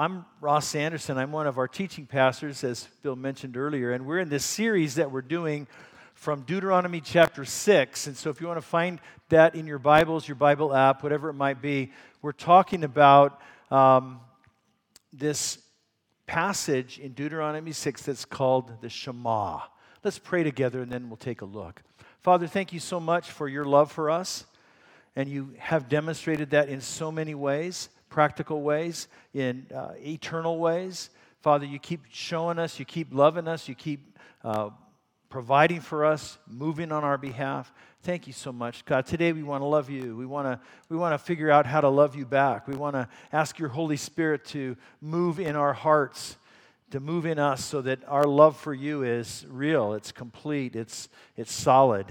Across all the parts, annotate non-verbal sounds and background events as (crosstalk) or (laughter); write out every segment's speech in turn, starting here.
I'm Ross Anderson. I'm one of our teaching pastors, as Bill mentioned earlier, and we're in this series that we're doing from Deuteronomy chapter 6. And so, if you want to find that in your Bibles, your Bible app, whatever it might be, we're talking about um, this passage in Deuteronomy 6 that's called the Shema. Let's pray together and then we'll take a look. Father, thank you so much for your love for us, and you have demonstrated that in so many ways practical ways, in uh, eternal ways. Father, you keep showing us, you keep loving us, you keep uh, providing for us, moving on our behalf. Thank you so much, God. Today we want to love you. We want to we want to figure out how to love you back. We want to ask your Holy Spirit to move in our hearts, to move in us so that our love for you is real, it's complete, it's it's solid.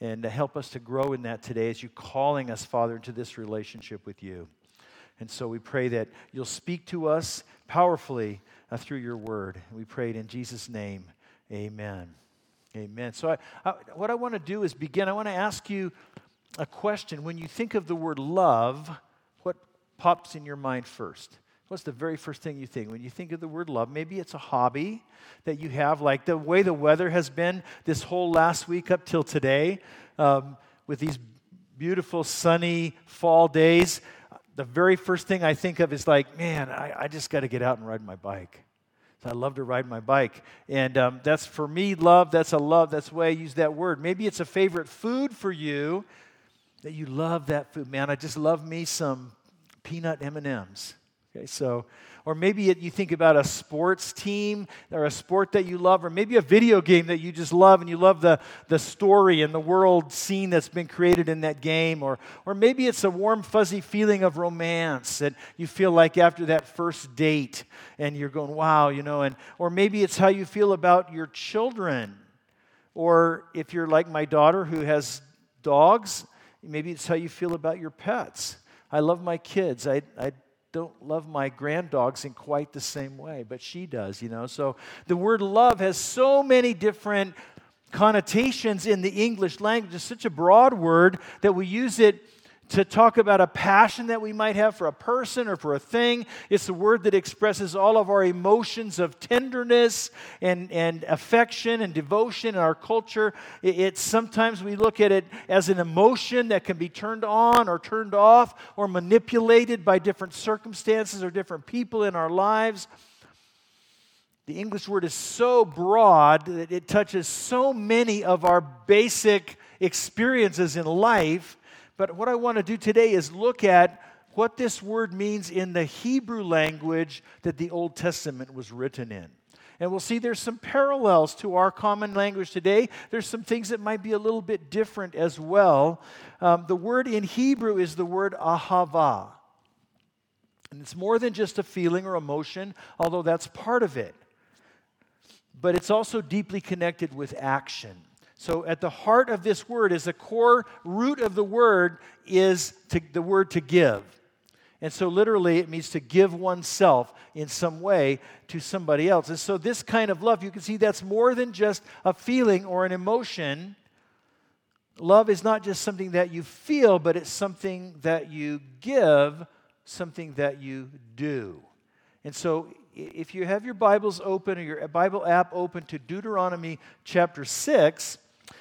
And to help us to grow in that today as you calling us, Father, into this relationship with you. And so we pray that you'll speak to us powerfully uh, through your word. We pray it in Jesus' name. Amen. Amen. So, I, I, what I want to do is begin. I want to ask you a question. When you think of the word love, what pops in your mind first? What's the very first thing you think? When you think of the word love, maybe it's a hobby that you have, like the way the weather has been this whole last week up till today, um, with these beautiful sunny fall days the very first thing I think of is like, man, I, I just got to get out and ride my bike. So I love to ride my bike. And um, that's for me, love. That's a love. That's why I use that word. Maybe it's a favorite food for you that you love that food. Man, I just love me some peanut M&Ms. Okay, so or maybe it, you think about a sports team or a sport that you love, or maybe a video game that you just love and you love the, the story and the world scene that's been created in that game. Or, or maybe it's a warm, fuzzy feeling of romance that you feel like after that first date and you're going, wow, you know. And, or maybe it's how you feel about your children. Or if you're like my daughter who has dogs, maybe it's how you feel about your pets. I love my kids. I, I don't love my granddogs in quite the same way, but she does, you know. So the word love has so many different connotations in the English language. It's such a broad word that we use it to talk about a passion that we might have for a person or for a thing. It's a word that expresses all of our emotions of tenderness and, and affection and devotion in our culture. It's sometimes we look at it as an emotion that can be turned on or turned off or manipulated by different circumstances or different people in our lives. The English word is so broad that it touches so many of our basic experiences in life but what I want to do today is look at what this word means in the Hebrew language that the Old Testament was written in. And we'll see there's some parallels to our common language today. There's some things that might be a little bit different as well. Um, the word in Hebrew is the word ahava. And it's more than just a feeling or emotion, although that's part of it. But it's also deeply connected with action. So, at the heart of this word is the core root of the word is to, the word to give. And so, literally, it means to give oneself in some way to somebody else. And so, this kind of love, you can see that's more than just a feeling or an emotion. Love is not just something that you feel, but it's something that you give, something that you do. And so, if you have your Bibles open or your Bible app open to Deuteronomy chapter 6,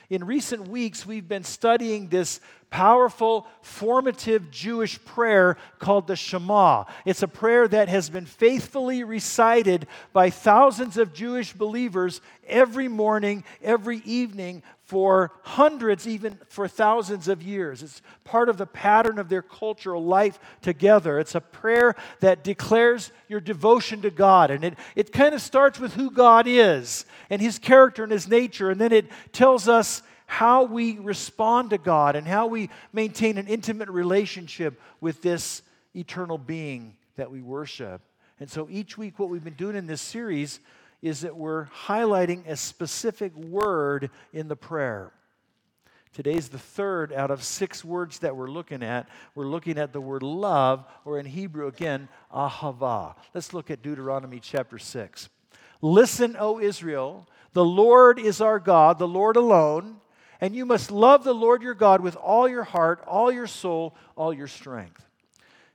in recent weeks, we've been studying this powerful, formative Jewish prayer called the Shema. It's a prayer that has been faithfully recited by thousands of Jewish believers every morning, every evening for hundreds, even for thousands of years. It's part of the pattern of their cultural life together. It's a prayer that declares your devotion to God. And it, it kind of starts with who God is and his character and his nature. And then it tells us how we respond to God and how we maintain an intimate relationship with this eternal being that we worship. And so each week, what we've been doing in this series is that we're highlighting a specific word in the prayer. Today's the third out of six words that we're looking at. We're looking at the word love, or in Hebrew again, ahava. Let's look at Deuteronomy chapter 6. Listen, O Israel, the Lord is our God, the Lord alone. And you must love the Lord your God with all your heart, all your soul, all your strength.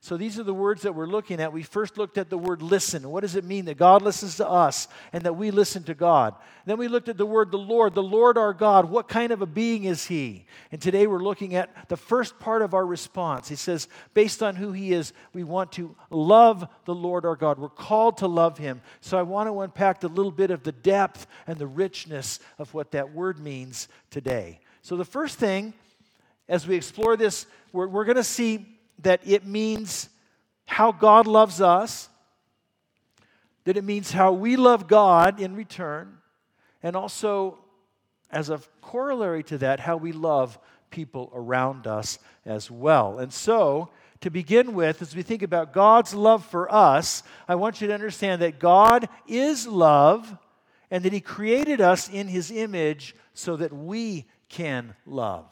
So these are the words that we're looking at. We first looked at the word listen. What does it mean that God listens to us and that we listen to God? Then we looked at the word the Lord, the Lord our God. What kind of a being is he? And today we're looking at the first part of our response. He says, based on who he is, we want to love the Lord our God. We're called to love him. So I want to unpack a little bit of the depth and the richness of what that word means today. So the first thing, as we explore this, we're, we're going to see that it means how God loves us, that it means how we love God in return, and also, as a corollary to that, how we love people around us as well. And so, to begin with, as we think about God's love for us, I want you to understand that God is love and that He created us in His image so that we can love.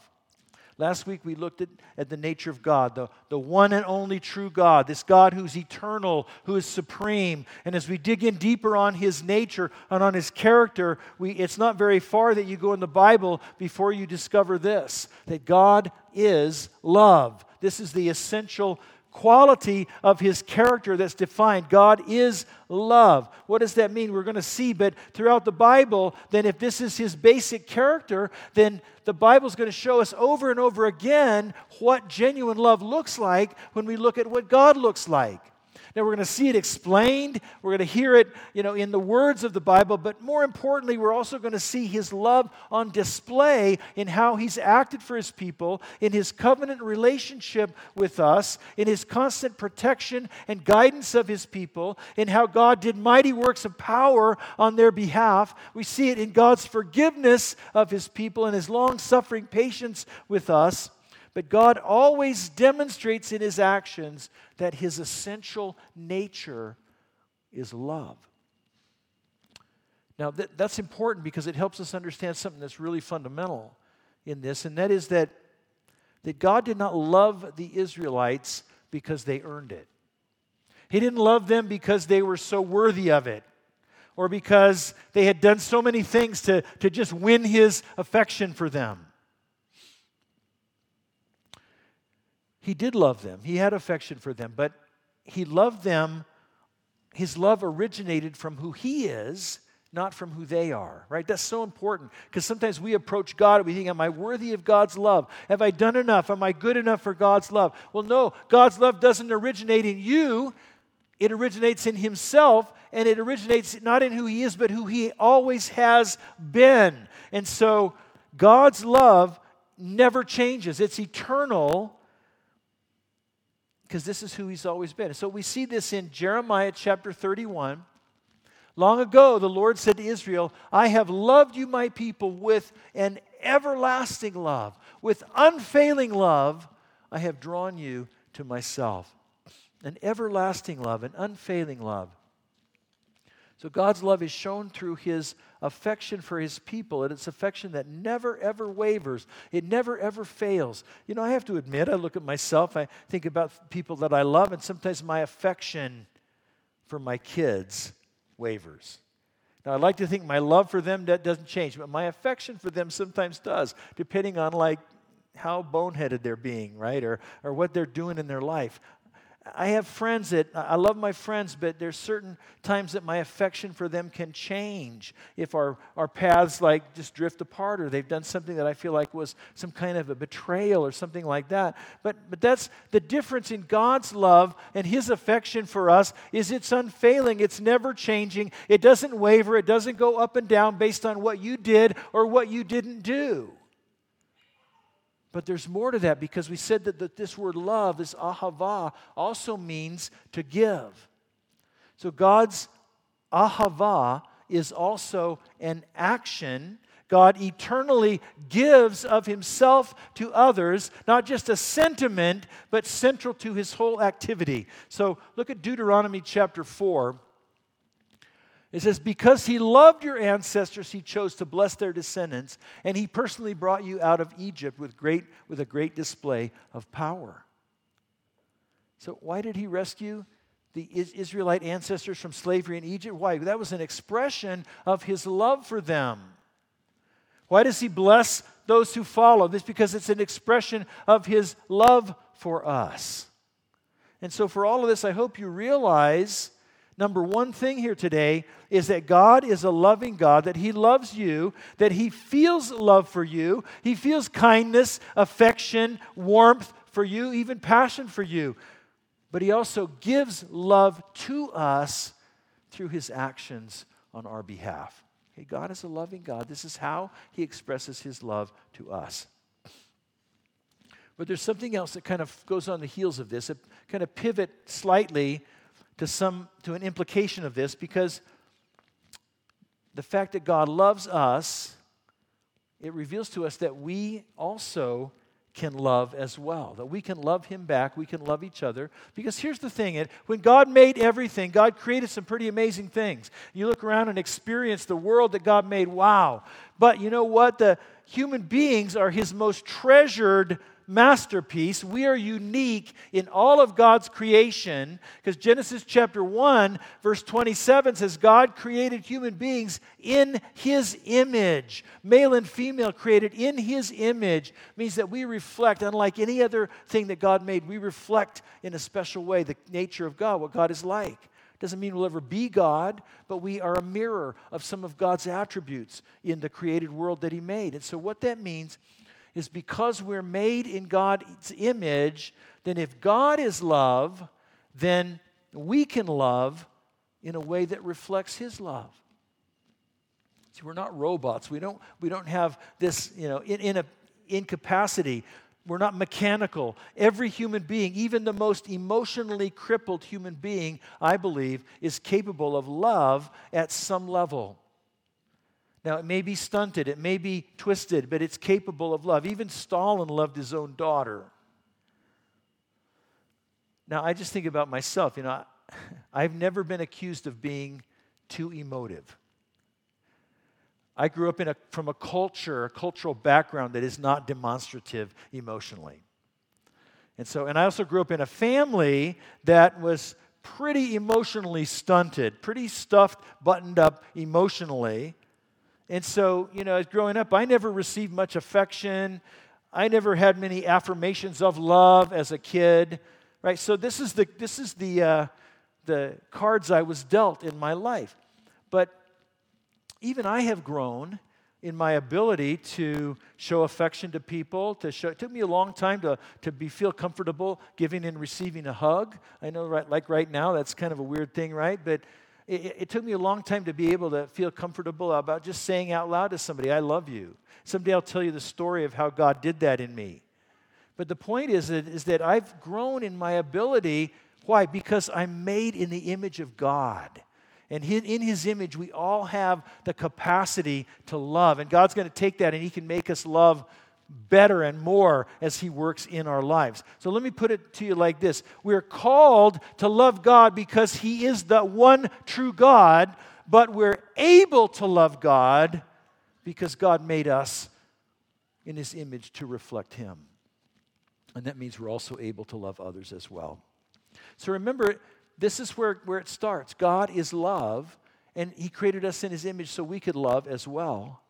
Last week we looked at, at the nature of God, the, the one and only true God, this God who's eternal, who is supreme. And as we dig in deeper on his nature and on his character, we, it's not very far that you go in the Bible before you discover this that God is love. This is the essential quality of his character that's defined. God is love. What does that mean? We're going to see, but throughout the Bible, then if this is his basic character, then the Bible's going to show us over and over again what genuine love looks like when we look at what God looks like. Now, we're going to see it explained. We're going to hear it, you know, in the words of the Bible. But more importantly, we're also going to see his love on display in how he's acted for his people, in his covenant relationship with us, in his constant protection and guidance of his people, in how God did mighty works of power on their behalf. We see it in God's forgiveness of his people and his long suffering patience with us. But God always demonstrates in his actions that his essential nature is love. Now, that, that's important because it helps us understand something that's really fundamental in this, and that is that, that God did not love the Israelites because they earned it. He didn't love them because they were so worthy of it or because they had done so many things to, to just win his affection for them. He did love them, he had affection for them, but he loved them. His love originated from who he is, not from who they are, right? That's so important because sometimes we approach God and we think, Am I worthy of God's love? Have I done enough? Am I good enough for God's love? Well, no, God's love doesn't originate in you, it originates in Himself, and it originates not in who He is, but who He always has been. And so God's love never changes, it's eternal because this is who he's always been. So we see this in Jeremiah chapter 31. Long ago, the Lord said to Israel, I have loved you, my people, with an everlasting love. With unfailing love, I have drawn you to myself. An everlasting love, an unfailing love. So God's love is shown through his affection for his people, and it's affection that never ever wavers. It never ever fails. You know, I have to admit, I look at myself, I think about people that I love, and sometimes my affection for my kids wavers. Now, I'd like to think my love for them that doesn't change, but my affection for them sometimes does, depending on like how boneheaded they're being, right? Or, or what they're doing in their life. I have friends that I love my friends, but there's certain times that my affection for them can change if our, our paths like just drift apart or they've done something that I feel like was some kind of a betrayal or something like that. But but that's the difference in God's love and his affection for us is it's unfailing, it's never changing, it doesn't waver, it doesn't go up and down based on what you did or what you didn't do. But there's more to that because we said that, that this word love, this ahava, also means to give. So God's ahava is also an action. God eternally gives of himself to others, not just a sentiment, but central to his whole activity. So look at Deuteronomy chapter 4. It says, Because he loved your ancestors, he chose to bless their descendants, and he personally brought you out of Egypt with, great, with a great display of power. So, why did he rescue the Israelite ancestors from slavery in Egypt? Why? That was an expression of his love for them. Why does he bless those who follow? This because it's an expression of his love for us. And so, for all of this, I hope you realize number one thing here today is that God is a loving God, that He loves you, that He feels love for you, He feels kindness, affection, warmth for you, even passion for you. But He also gives love to us through His actions on our behalf. Okay, God is a loving God. This is how He expresses His love to us. But there's something else that kind of goes on the heels of this, a kind of pivot slightly to some to an implication of this, because the fact that God loves us, it reveals to us that we also can love as well. That we can love Him back, we can love each other. Because here's the thing when God made everything, God created some pretty amazing things. You look around and experience the world that God made, wow. But you know what? The human beings are His most treasured masterpiece. We are unique in all of God's creation because Genesis chapter 1, verse 27 says, God created human beings in his image. Male and female created in his image means that we reflect, unlike any other thing that God made, we reflect in a special way the nature of God, what God is like. Doesn't mean we'll ever be God, but we are a mirror of some of God's attributes in the created world that He made. And so, what that means is because we're made in God's image, then if God is love, then we can love in a way that reflects His love. See, we're not robots. We don't, we don't have this, you know, in, in a incapacity. We're not mechanical. Every human being, even the most emotionally crippled human being, I believe, is capable of love at some level. Now, it may be stunted, it may be twisted, but it's capable of love. Even Stalin loved his own daughter. Now, I just think about myself. You know, (laughs) I've never been accused of being too emotive. I grew up in a, from a culture, a cultural background that is not demonstrative emotionally. And so, and I also grew up in a family that was pretty emotionally stunted, pretty stuffed, buttoned up emotionally. And so, you know, as growing up, I never received much affection. I never had many affirmations of love as a kid, right? So this is the this is the uh, the cards I was dealt in my life. But even I have grown in my ability to show affection to people. To show, it took me a long time to, to be feel comfortable giving and receiving a hug. I know, right, like right now, that's kind of a weird thing, right? But it, it, took me a long time to be able to feel comfortable about just saying out loud to somebody, I love you. Someday I'll tell you the story of how God did that in me. But the point is is that I've grown in my ability. Why? Because I'm made in the image of God. And in his image, we all have the capacity to love. And God's going to take that and he can make us love better and more as He works in our lives. So let me put it to you like this We're called to love God because He is the one true God, but we're able to love God because God made us in His image to reflect Him. And that means we're also able to love others as well. So remember, this is where, where it starts. God is love, and He created us in His image so we could love as well.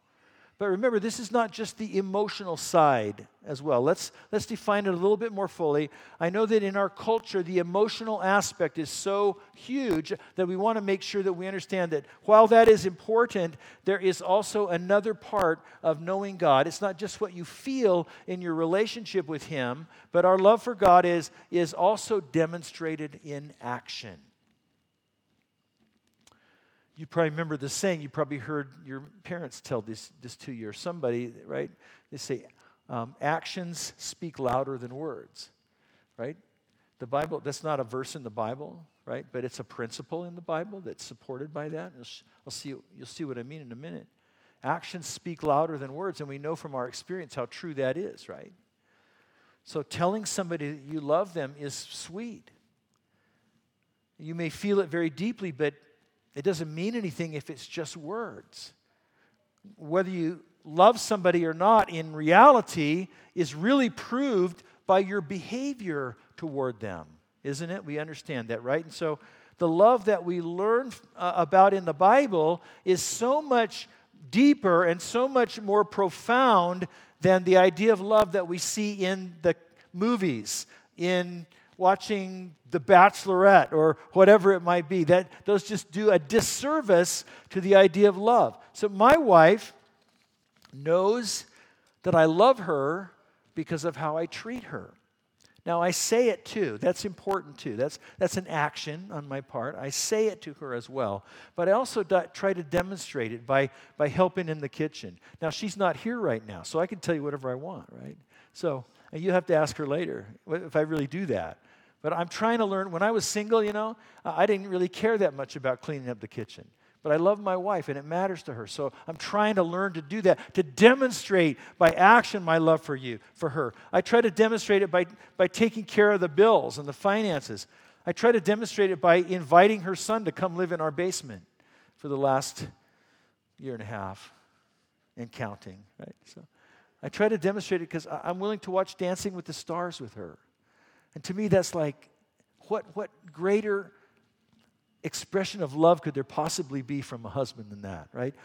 But remember, this is not just the emotional side as well. Let's, let's define it a little bit more fully. I know that in our culture, the emotional aspect is so huge that we want to make sure that we understand that while that is important, there is also another part of knowing God. It's not just what you feel in your relationship with Him, but our love for God is, is also demonstrated in action. You probably remember the saying, you probably heard your parents tell this, this to you or somebody, right? They say, um, actions speak louder than words, right? The Bible, that's not a verse in the Bible, right? But it's a principle in the Bible that's supported by that. I'll see, you'll see what I mean in a minute. Actions speak louder than words, and we know from our experience how true that is, right? So telling somebody that you love them is sweet. You may feel it very deeply, but it doesn't mean anything if it's just words. Whether you love somebody or not in reality is really proved by your behavior toward them, isn't it? We understand that, right? And so the love that we learn uh, about in the Bible is so much deeper and so much more profound than the idea of love that we see in the movies, in watching The Bachelorette or whatever it might be. That, those just do a disservice to the idea of love. So my wife knows that I love her because of how I treat her. Now, I say it too. That's important too. That's, that's an action on my part. I say it to her as well. But I also do, try to demonstrate it by, by helping in the kitchen. Now, she's not here right now, so I can tell you whatever I want, right? So you have to ask her later if I really do that. But I'm trying to learn. When I was single, you know, I didn't really care that much about cleaning up the kitchen. But I love my wife and it matters to her. So I'm trying to learn to do that, to demonstrate by action my love for you, for her. I try to demonstrate it by, by taking care of the bills and the finances. I try to demonstrate it by inviting her son to come live in our basement for the last year and a half and counting, right? So I try to demonstrate it because I'm willing to watch Dancing with the Stars with her. And to me, that's like, what, what greater expression of love could there possibly be from a husband than that, right?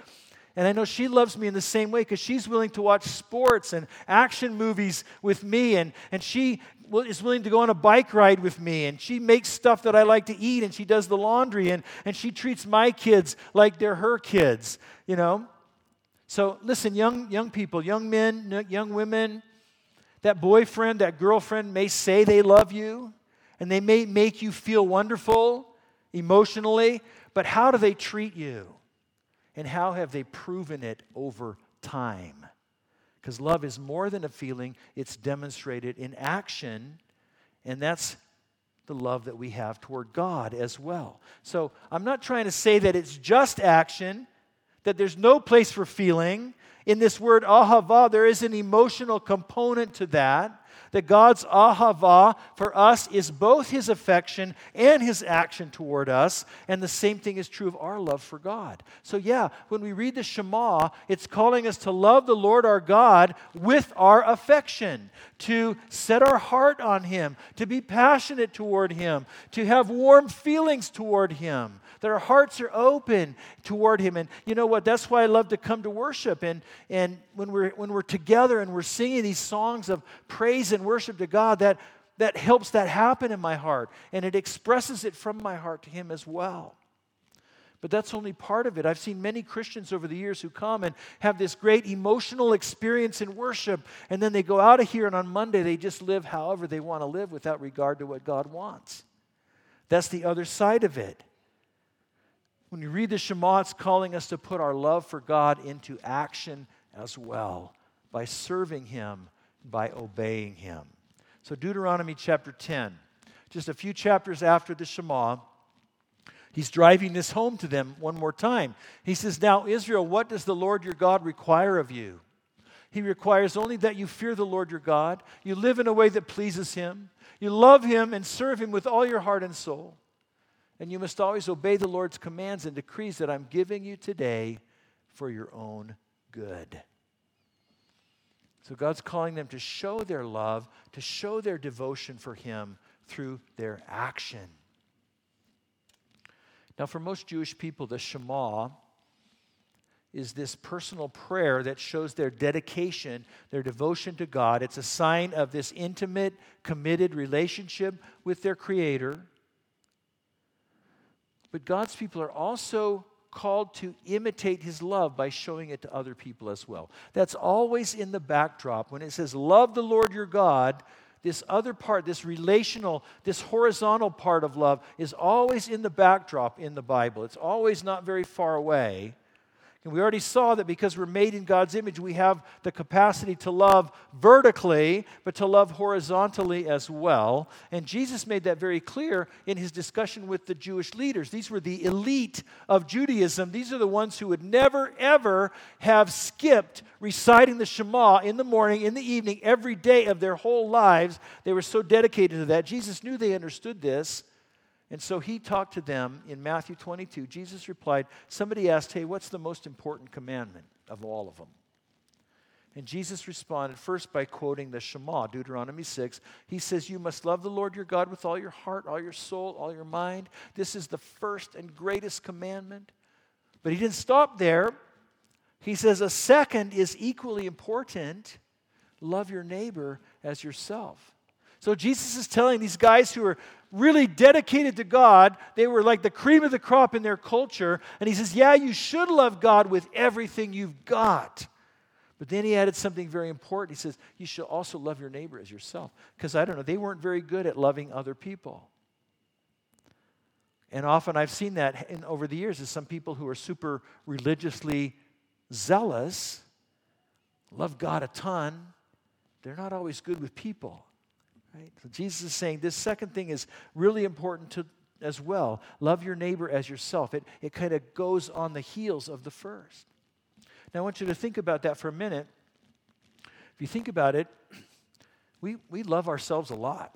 And I know she loves me in the same way because she's willing to watch sports and action movies with me, and, and she is willing to go on a bike ride with me, and she makes stuff that I like to eat, and she does the laundry, and, and she treats my kids like they're her kids, you know? So listen, young, young people, young men, young women, that boyfriend, that girlfriend may say they love you, and they may make you feel wonderful, emotionally, but how do they treat you? And how have they proven it over time? Because love is more than a feeling, it's demonstrated in action, and that's the love that we have toward God as well. So I'm not trying to say that it's just action, that there's no place for feeling. In this word ahava, there is an emotional component to that that God's ahava for us is both his affection and his action toward us. And the same thing is true of our love for God. So, yeah, when we read the Shema, it's calling us to love the Lord our God with our affection, to set our heart on him, to be passionate toward him, to have warm feelings toward him that our hearts are open toward Him. And you know what? That's why I love to come to worship. And, and when, we're, when we're together and we're singing these songs of praise and worship to God, that, that helps that happen in my heart. And it expresses it from my heart to Him as well. But that's only part of it. I've seen many Christians over the years who come and have this great emotional experience in worship, and then they go out of here, and on Monday they just live however they want to live without regard to what God wants. That's the other side of it. When you read the Shema, it's calling us to put our love for God into action as well by serving Him, by obeying Him. So, Deuteronomy chapter 10, just a few chapters after the Shema, he's driving this home to them one more time. He says, Now, Israel, what does the Lord your God require of you? He requires only that you fear the Lord your God, you live in a way that pleases Him, you love Him and serve Him with all your heart and soul. And you must always obey the Lord's commands and decrees that I'm giving you today for your own good. So God's calling them to show their love, to show their devotion for Him through their action. Now, for most Jewish people, the Shema is this personal prayer that shows their dedication, their devotion to God. It's a sign of this intimate, committed relationship with their Creator. But God's people are also called to imitate his love by showing it to other people as well. That's always in the backdrop. When it says, Love the Lord your God, this other part, this relational, this horizontal part of love, is always in the backdrop in the Bible. It's always not very far away. And we already saw that because we're made in God's image, we have the capacity to love vertically, but to love horizontally as well. And Jesus made that very clear in his discussion with the Jewish leaders. These were the elite of Judaism. These are the ones who would never, ever have skipped reciting the Shema in the morning, in the evening, every day of their whole lives. They were so dedicated to that. Jesus knew they understood this. And so he talked to them in Matthew 22. Jesus replied, Somebody asked, Hey, what's the most important commandment of all of them? And Jesus responded first by quoting the Shema, Deuteronomy 6. He says, You must love the Lord your God with all your heart, all your soul, all your mind. This is the first and greatest commandment. But he didn't stop there. He says, A second is equally important love your neighbor as yourself. So Jesus is telling these guys who are really dedicated to God, they were like the cream of the crop in their culture. And he says, Yeah, you should love God with everything you've got. But then he added something very important. He says, You should also love your neighbor as yourself. Because I don't know, they weren't very good at loving other people. And often I've seen that in, over the years is some people who are super religiously zealous, love God a ton, they're not always good with people. Right? So Jesus is saying this second thing is really important to, as well. Love your neighbor as yourself. It, it kind of goes on the heels of the first. Now, I want you to think about that for a minute. If you think about it, we, we love ourselves a lot.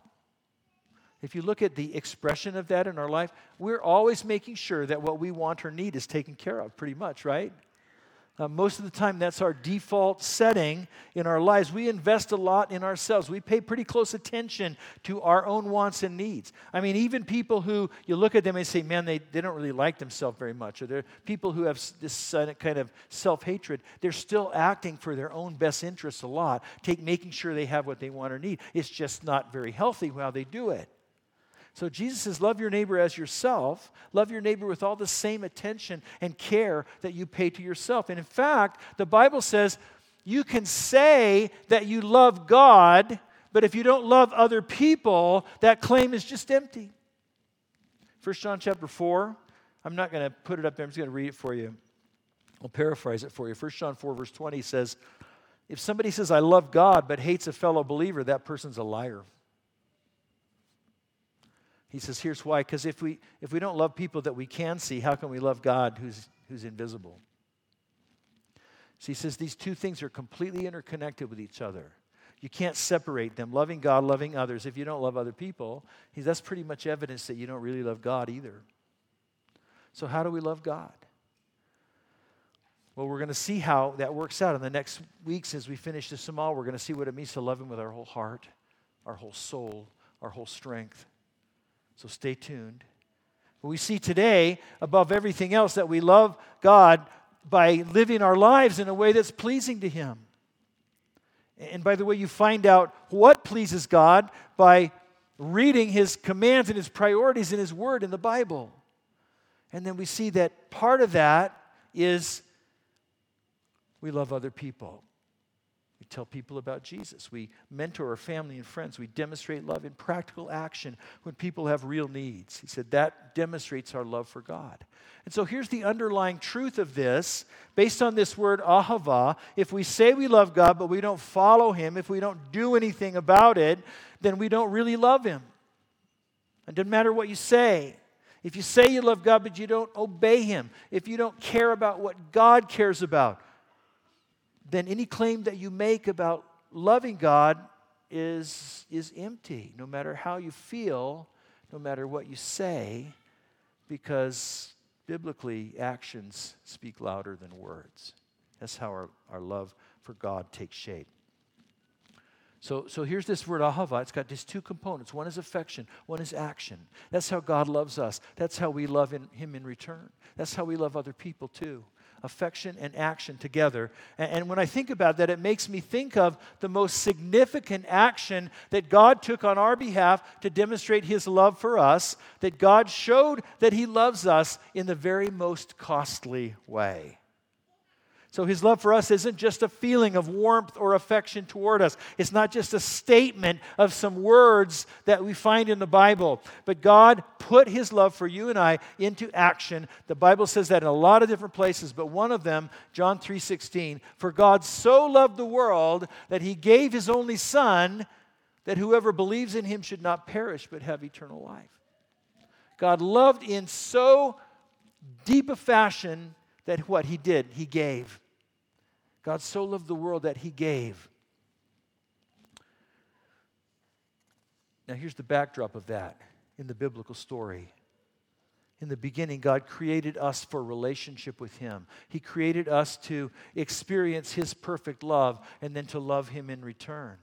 If you look at the expression of that in our life, we're always making sure that what we want or need is taken care of, pretty much, right? Uh, most of the time, that's our default setting in our lives. We invest a lot in ourselves. We pay pretty close attention to our own wants and needs. I mean, even people who you look at them and say, man, they, they don't really like themselves very much, or they're people who have this kind of self hatred, they're still acting for their own best interests a lot, take, making sure they have what they want or need. It's just not very healthy how they do it. So Jesus says, Love your neighbor as yourself. Love your neighbor with all the same attention and care that you pay to yourself. And in fact, the Bible says you can say that you love God, but if you don't love other people, that claim is just empty. 1 John chapter 4, I'm not going to put it up there, I'm just going to read it for you. I'll paraphrase it for you. 1 John 4, verse 20 says, If somebody says, I love God, but hates a fellow believer, that person's a liar. He says, here's why. Because if we, if we don't love people that we can see, how can we love God who's, who's invisible? So he says these two things are completely interconnected with each other. You can't separate them. Loving God, loving others. If you don't love other people, that's pretty much evidence that you don't really love God either. So, how do we love God? Well, we're going to see how that works out in the next weeks as we finish this Shema. We're going to see what it means to love Him with our whole heart, our whole soul, our whole strength. So stay tuned. We see today, above everything else, that we love God by living our lives in a way that's pleasing to Him. And by the way, you find out what pleases God by reading His commands and His priorities in His Word in the Bible. And then we see that part of that is we love other people. We tell people about Jesus. We mentor our family and friends. We demonstrate love in practical action when people have real needs. He said that demonstrates our love for God. And so here's the underlying truth of this based on this word ahava. If we say we love God, but we don't follow Him, if we don't do anything about it, then we don't really love Him. It doesn't matter what you say. If you say you love God, but you don't obey Him, if you don't care about what God cares about, then any claim that you make about loving God is, is empty, no matter how you feel, no matter what you say, because biblically, actions speak louder than words. That's how our, our love for God takes shape. So, so here's this word ahava. It's got these two components. One is affection, one is action. That's how God loves us. That's how we love in, Him in return. That's how we love other people too affection and action together. And, and when I think about that, it makes me think of the most significant action that God took on our behalf to demonstrate his love for us, that God showed that he loves us in the very most costly way. So his love for us isn't just a feeling of warmth or affection toward us. It's not just a statement of some words that we find in the Bible. But God put his love for you and I into action. The Bible says that in a lot of different places, but one of them, John 3:16, for God so loved the world that he gave his only son that whoever believes in him should not perish but have eternal life. God loved in so deep a fashion that what he did, he gave. God so loved the world that he gave. Now, here's the backdrop of that in the biblical story. In the beginning, God created us for relationship with Him. He created us to experience His perfect love and then to love Him in return.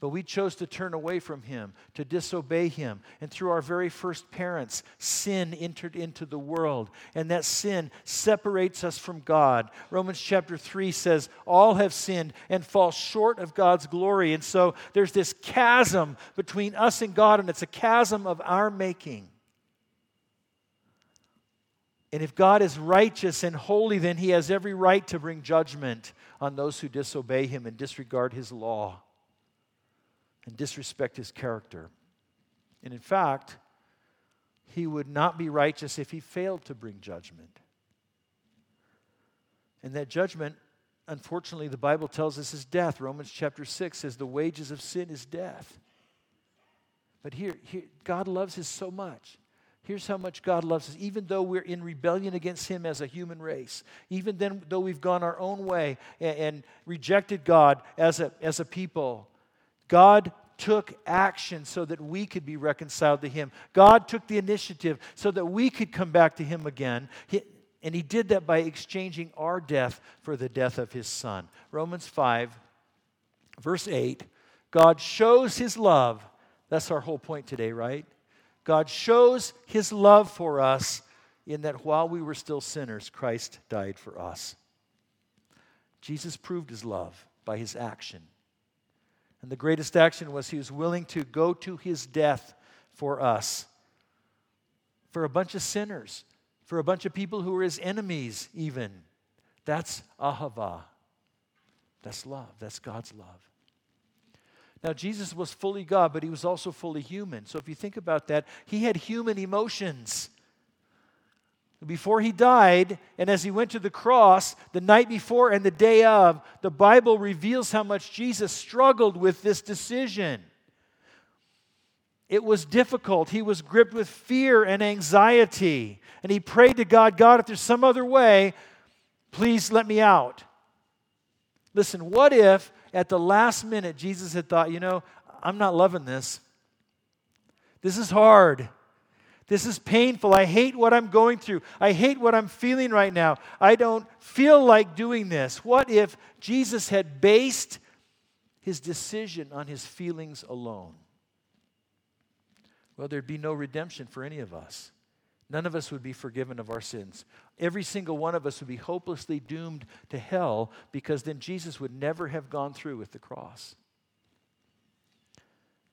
But we chose to turn away from him, to disobey him. And through our very first parents, sin entered into the world. And that sin separates us from God. Romans chapter 3 says, All have sinned and fall short of God's glory. And so there's this chasm between us and God, and it's a chasm of our making. And if God is righteous and holy, then he has every right to bring judgment on those who disobey him and disregard his law and disrespect his character. And in fact, he would not be righteous if he failed to bring judgment. And that judgment, unfortunately, the Bible tells us is death. Romans chapter 6 says the wages of sin is death. But here, here God loves us so much Here's how much God loves us. Even though we're in rebellion against Him as a human race, even then, though we've gone our own way and, and rejected God as a, as a people, God took action so that we could be reconciled to Him. God took the initiative so that we could come back to Him again. He, and He did that by exchanging our death for the death of His Son. Romans 5, verse 8 God shows His love. That's our whole point today, right? God shows his love for us in that while we were still sinners, Christ died for us. Jesus proved his love by his action. And the greatest action was he was willing to go to his death for us, for a bunch of sinners, for a bunch of people who were his enemies, even. That's ahava. That's love. That's God's love. Now, Jesus was fully God, but he was also fully human. So if you think about that, he had human emotions. Before he died, and as he went to the cross, the night before and the day of, the Bible reveals how much Jesus struggled with this decision. It was difficult. He was gripped with fear and anxiety. And he prayed to God God, if there's some other way, please let me out. Listen, what if at the last minute, Jesus had thought, you know, I'm not loving this. This is hard. This is painful. I hate what I'm going through. I hate what I'm feeling right now. I don't feel like doing this. What if Jesus had based his decision on his feelings alone? Well, there'd be no redemption for any of us. None of us would be forgiven of our sins. Every single one of us would be hopelessly doomed to hell because then Jesus would never have gone through with the cross.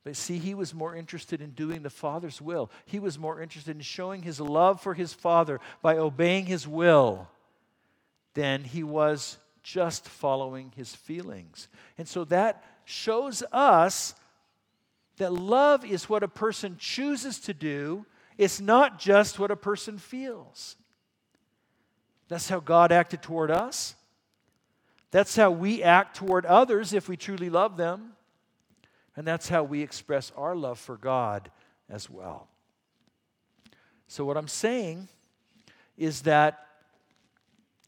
But see, he was more interested in doing the Father's will. He was more interested in showing his love for his Father by obeying his will than he was just following his feelings. And so that shows us that love is what a person chooses to do it's not just what a person feels. That's how God acted toward us. That's how we act toward others if we truly love them. And that's how we express our love for God as well. So, what I'm saying is that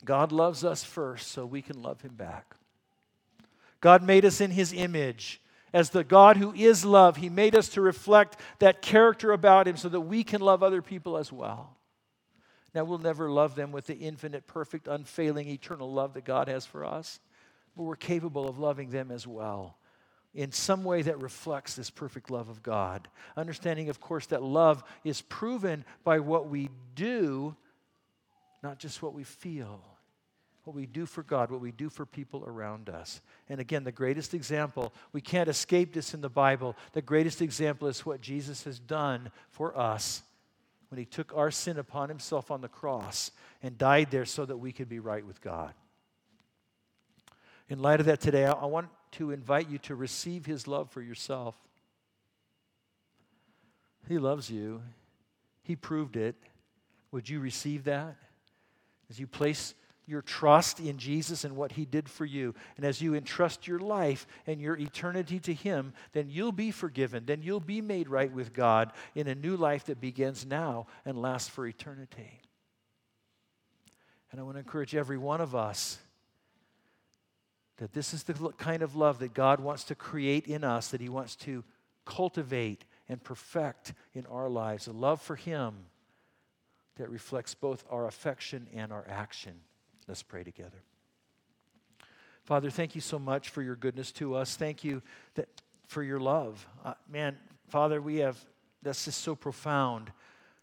God loves us first so we can love Him back. God made us in His image. As the God who is love, He made us to reflect that character about Him so that we can love other people as well. Now, we'll never love them with the infinite, perfect, unfailing, eternal love that God has for us, but we're capable of loving them as well in some way that reflects this perfect love of God. Understanding, of course, that love is proven by what we do, not just what we feel what we do for God, what we do for people around us. And again, the greatest example, we can't escape this in the Bible. The greatest example is what Jesus has done for us when he took our sin upon himself on the cross and died there so that we could be right with God. In light of that today, I want to invite you to receive his love for yourself. He loves you. He proved it. Would you receive that? As you place your trust in Jesus and what He did for you, and as you entrust your life and your eternity to Him, then you'll be forgiven. Then you'll be made right with God in a new life that begins now and lasts for eternity. And I want to encourage every one of us that this is the kind of love that God wants to create in us, that He wants to cultivate and perfect in our lives a love for Him that reflects both our affection and our action. Let's pray together. Father, thank you so much for your goodness to us. Thank you that for your love. Uh, man, Father, we have, that's just so profound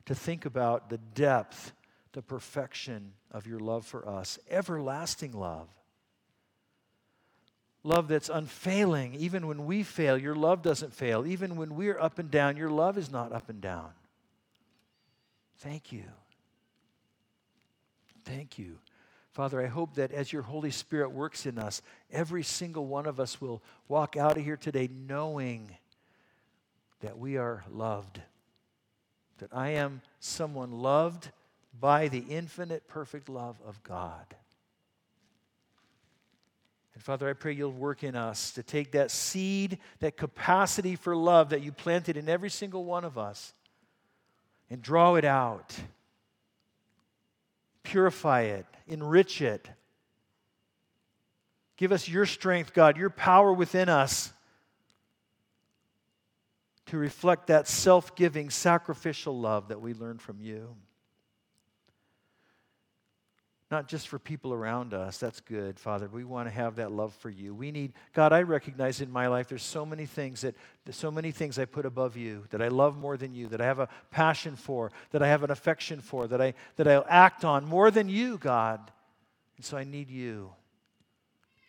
to think about the depth, the perfection of your love for us, everlasting love. Love that's unfailing. Even when we fail, your love doesn't fail. Even when we're up and down, your love is not up and down. Thank you. Thank you. Father, I hope that as your Holy Spirit works in us, every single one of us will walk out of here today knowing that we are loved, that I am someone loved by the infinite, perfect love of God. And Father, I pray you'll work in us to take that seed, that capacity for love that you planted in every single one of us, and draw it out. Purify it, enrich it. Give us your strength, God, your power within us to reflect that self giving, sacrificial love that we learned from you not just for people around us. That's good, Father. We want to have that love for you. We need, God, I recognize in my life there's so many things that, so many things I put above you, that I love more than you, that I have a passion for, that I have an affection for, that I, that I act on more than you, God. And so I need you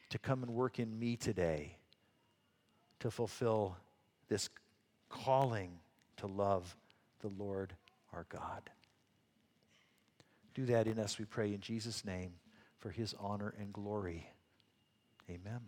to come and work in me today to fulfill this calling to love the Lord our God. Do that in us, we pray, in Jesus' name, for his honor and glory. Amen.